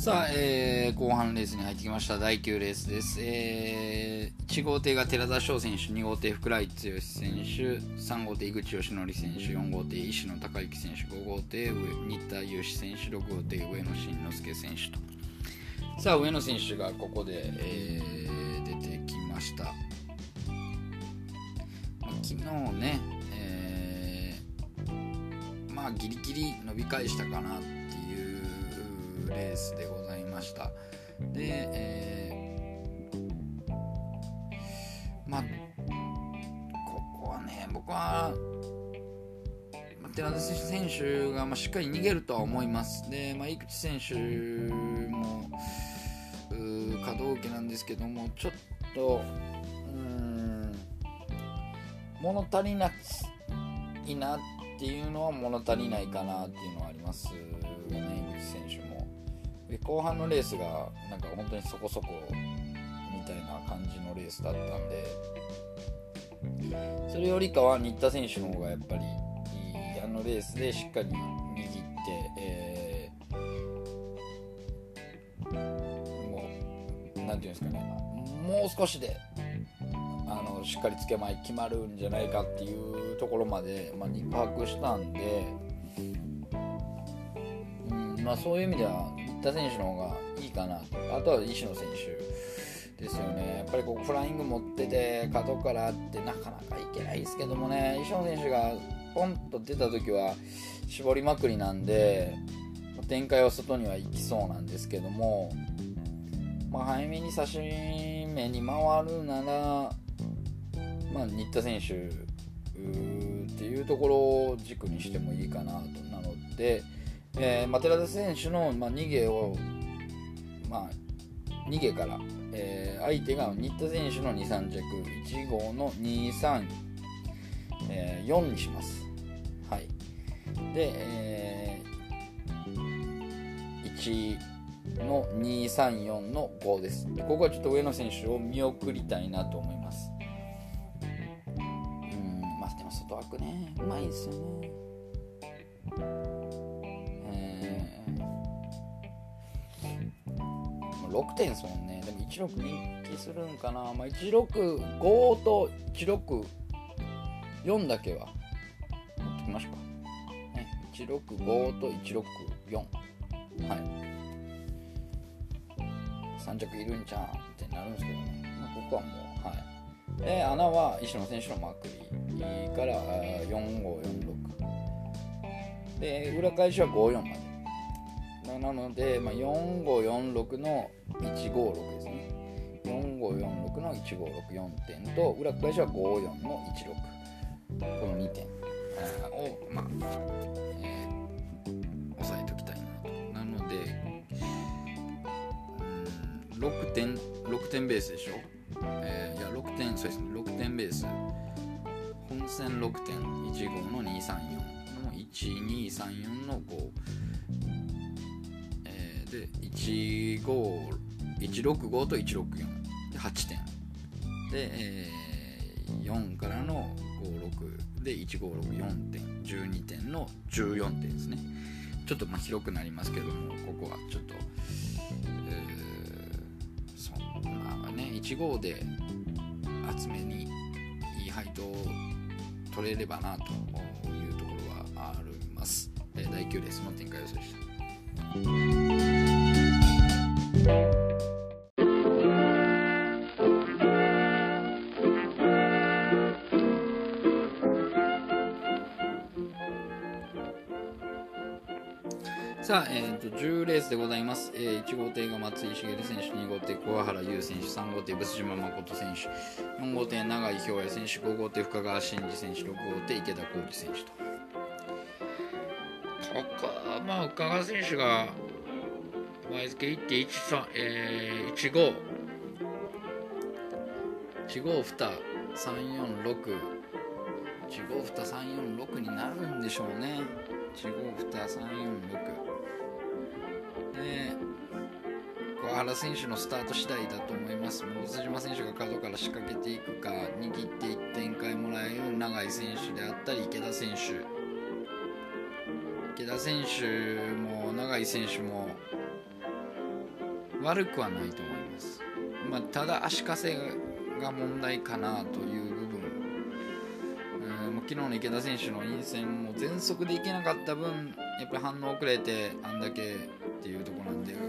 さあ、えー、後半レースに入ってきました。第9レースです、えー、1号艇が寺田翔選手2号艇福来剛選手3号艇井口義則選手4号艇石野孝之選手5号艇新田祐志選手6号艇上野慎之介選手と。さあ上野選手がここで、えー、出てきました、まあ、昨日ね、えー、まあギリギリ伸び返したかなレースでございましたで、えー、まあここはね僕は寺田選手がまあしっかり逃げるとは思いますで、まあ、井口選手も可動域なんですけどもちょっとうん物足りないなっていうのは物足りないかなっていうのはありますね井口選手も。で後半のレースがなんか本当にそこそこみたいな感じのレースだったんでそれよりかは新田選手の方がやっぱりあのレースでしっかり握って、えー、もう何て言うんですかねもう少しであのしっかりつけまい決まるんじゃないかっていうところまで、まあ、把握したんで、うんまあ、そういう意味では田選手の方がいいかな。とあとは石野選手ですよね。やっぱりこうフライング持ってて角からってなかなかいけないですけどもね。石野選手がポンと出た時は絞りまくりなんで展開は外には行きそうなんですけども、まあ、早めに差し目に回るなら、まあ、新田選手っていうところを軸にしてもいいかなと。なので、えーまあ、寺田選手の、まあ、逃げを、まあ、逃げから、えー、相手が新田選手の2、3着、1号の2、3、えー、4にします。はい。で、えー、1の2、3、4の5です。ここはちょっと上野選手を見送りたいなと思います。うん、まあ、でも外枠ね、うまいですよね。6点ですもんね。でも16人気するんかな、まあ、165と164だけは。持ってきましょうか、ね、165と164はい。3着いるんちゃんってなるんですけどね、まあ、僕はもうはい。で穴は石野選手のまくりから4546で裏返しは54まで。なので、まあ、4546の156ですね。4546の1564点と裏返しは54の16この2点。を、まあえー、押さえておきたいなと。なのでうん6点6点ベースでしょ、えー、いや6点そうですね。6点ベース。本戦6点15の234の1234の5で1 5 165と164で8点。で、えー、4からの56で1564点。12点の14点ですね。ちょっとまあ広くなりますけどもここはちょっと、えー、そまあね1号で厚めにいい配当を取れればなというところはあります、え、第9レースの展開予想でした。さあ、えーと、10レースでございます、えー、1号艇が松井茂選手2号艇桑原優選手3号艇伏島誠選手4号艇永井兵也選手5号艇深川真司選手6号艇池田浩二選手と。ここまあ深川選手が前付け1.13、えー、15 1号。2 346 1号2 346になるんでしょうね。1号2 346小原選手のスタート次第だと思います。大津島選手が角から仕掛けていくか握っていって展開もらえる永井選手であったり池田選手池田選手も永井選手も悪くはないと思います、まあ、ただ足かせが問題かなという部分、うん、もう昨日の池田選手の陰線も全速でいけなかった分やっぱり反応遅れてあんだけっていうとこなんでこ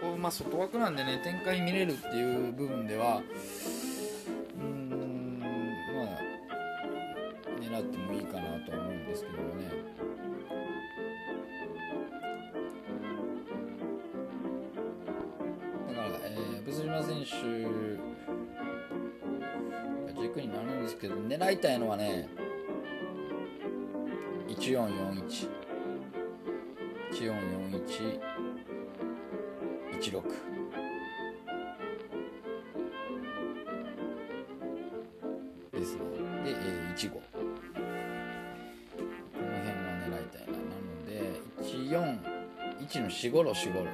こ、まあ、外枠なんでね展開見れるっていう部分ではうーんまあ狙ってもいいかなと思うんですけどもね。だから、えー、ブス島選手軸になるんですけど狙いたいのはね1441。1441 16ですね。で、えー、15この辺は狙いたいな。なので141の4ゴロ4ゴロ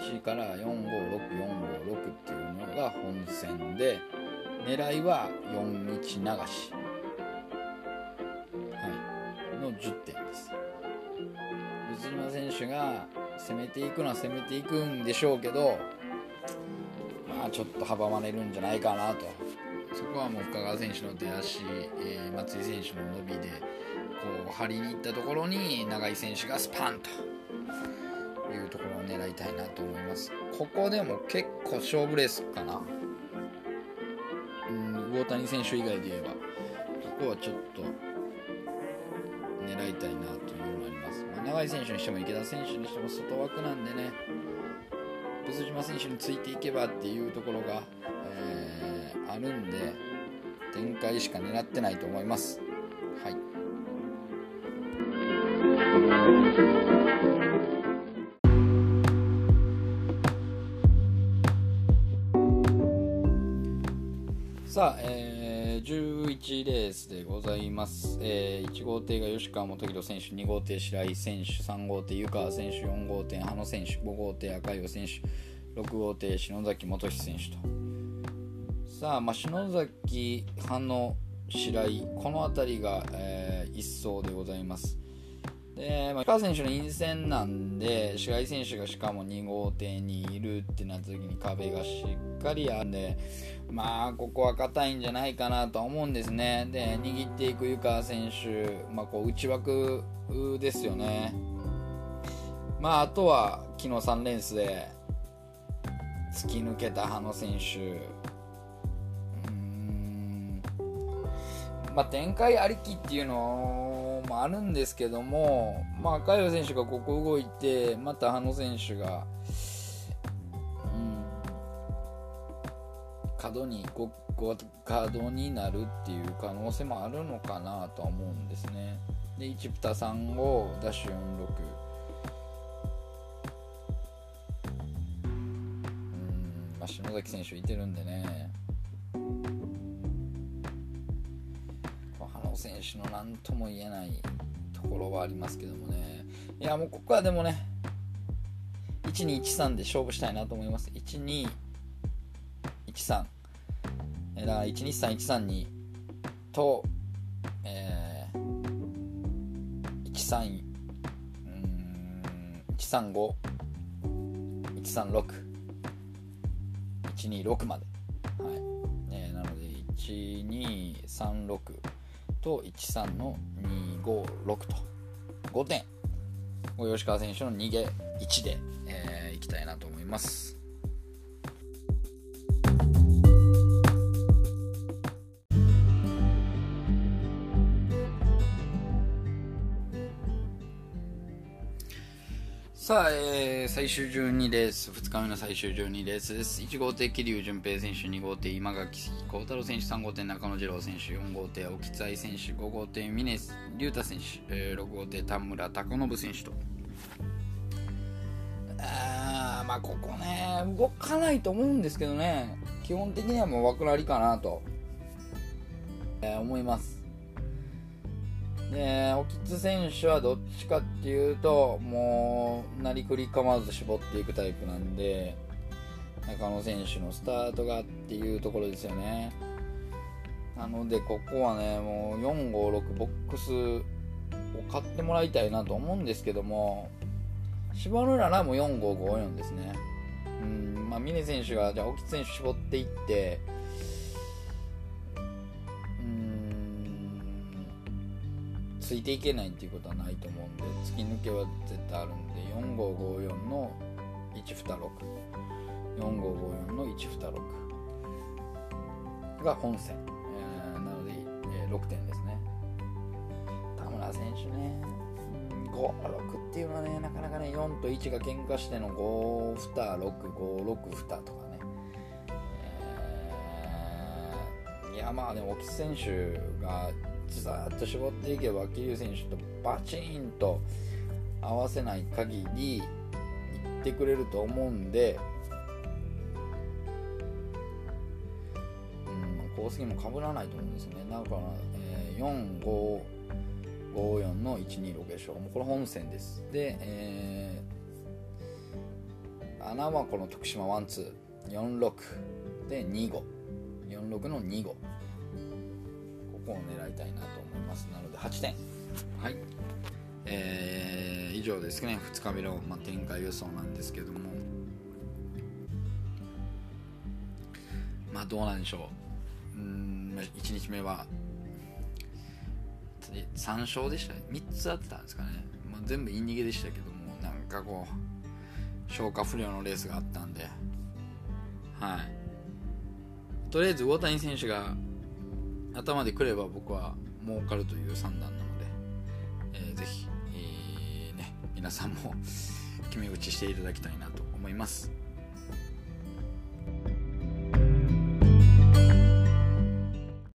1から456456っていうのが本戦で狙いは41流し。はい。の10点です。内島選手が攻めていくのは攻めていくんでしょうけどまあちょっと阻まれるんじゃないかなと。そこはもう深川選手の出足、えー、松井選手の伸びでこう張りに行ったところに永井選手がスパンと。いうところを狙いたいなと思います。ここでも結構勝負レースかな。うん魚谷選手以外で言えば。ここはちょっと狙いたいなというのがあります、まあ、永井選手にしても池田選手にしても外枠なんでね。ブ島選手についていけばっていうところが、えー、あるんで展開しか狙ってないと思います。はい。さあ、えー11レースでございます、えー、1号艇が吉川元宏選手2号艇白井選手3号艇湯川選手4号艇羽野選手5号艇赤岩選手6号艇篠崎元志選手と。さあ、まあ、篠崎羽野白井この辺りが、えー、1走でございます。で、まあ、川選手の陰線なんで、白井選手がしかも2号艇にいるってなった時に壁がしっかりあるんで、まあ、ここは硬いんじゃないかなと思うんですね。で、握っていく湯川選手、まあ、こう内枠ですよね。まあ、あとは昨日3レースで突き抜けた羽野選手。まあ、展開ありきっていうのもあるんですけども、まあ、赤岩選手がここ動いてまた羽野選手が、角に角になるっていう可能性もあるのかなとは思うんですね。で1プタ3をダッシュ46うん、まあ、篠崎選手いてるんでね。選手の何とも言えないところはありますけどもね。いやもうここはでもね1213で勝負したいなと思います。1213だから123132と、えー、13うん135 136 126まで。はい、ね、なので1236と13の256と。5点吉川選手の逃げ1で、えー、いきたいなと思います。さあ、えー、最終12レース、2日目の最終12レースです。1号艇、桐生淳平選手、2号艇、今垣幸太郎選手、3号艇、中野次郎選手、4号艇、沖津愛選手、5号艇、峰竜太選手、えー、6号艇、田村孝信選手と。あまあ、ここね、動かないと思うんですけどね、基本的にはもう枠なりかなと、えー、思います。で、沖津選手はどっちかっていうと、もう、なりくり構わず絞っていくタイプなんで、中野選手のスタートがっていうところですよね。なので、ここはね、もう4、5、6ボックスを買ってもらいたいなと思うんですけども、絞るならもう4、5、5、4ですね。うんまあ、峰選手がじゃあ沖津選手絞っていってついていけないっていうことはないと思うんで突き抜けは絶対あるんで4554の1264554の126が本戦、えー、なので、えー、6点ですね。田村選手ね。56っていうのはねなかなかね4と1が喧嘩しての5ふた656ふたとかね、えー、いやまあでも沖選手がずっと絞っていけば桐生選手とバチンと合わせない限りいってくれると思うんでうん功績もかぶらないと思うんですよね。だから、えー、45 54の126でしょもうこれ本線です。で、えー、穴はこの徳島ワンツー。46で2546の25ここを狙いたいなと思います。なので8点。はい。えー、以上ですね。2日目の、まあ、展開予想なんですけども。まあどうなんでしょう。うん1日目は3勝でしたね。3つあってたんですかね、まあ、全部イン逃げでしたけどもなんかこう消化不良のレースがあったんで。はい。とりあえず大谷選手が頭でくれば僕は儲かるという算段なので、えー、ぜひ、えー、ね、皆さんも 決め打ちしていただきたいなと思います。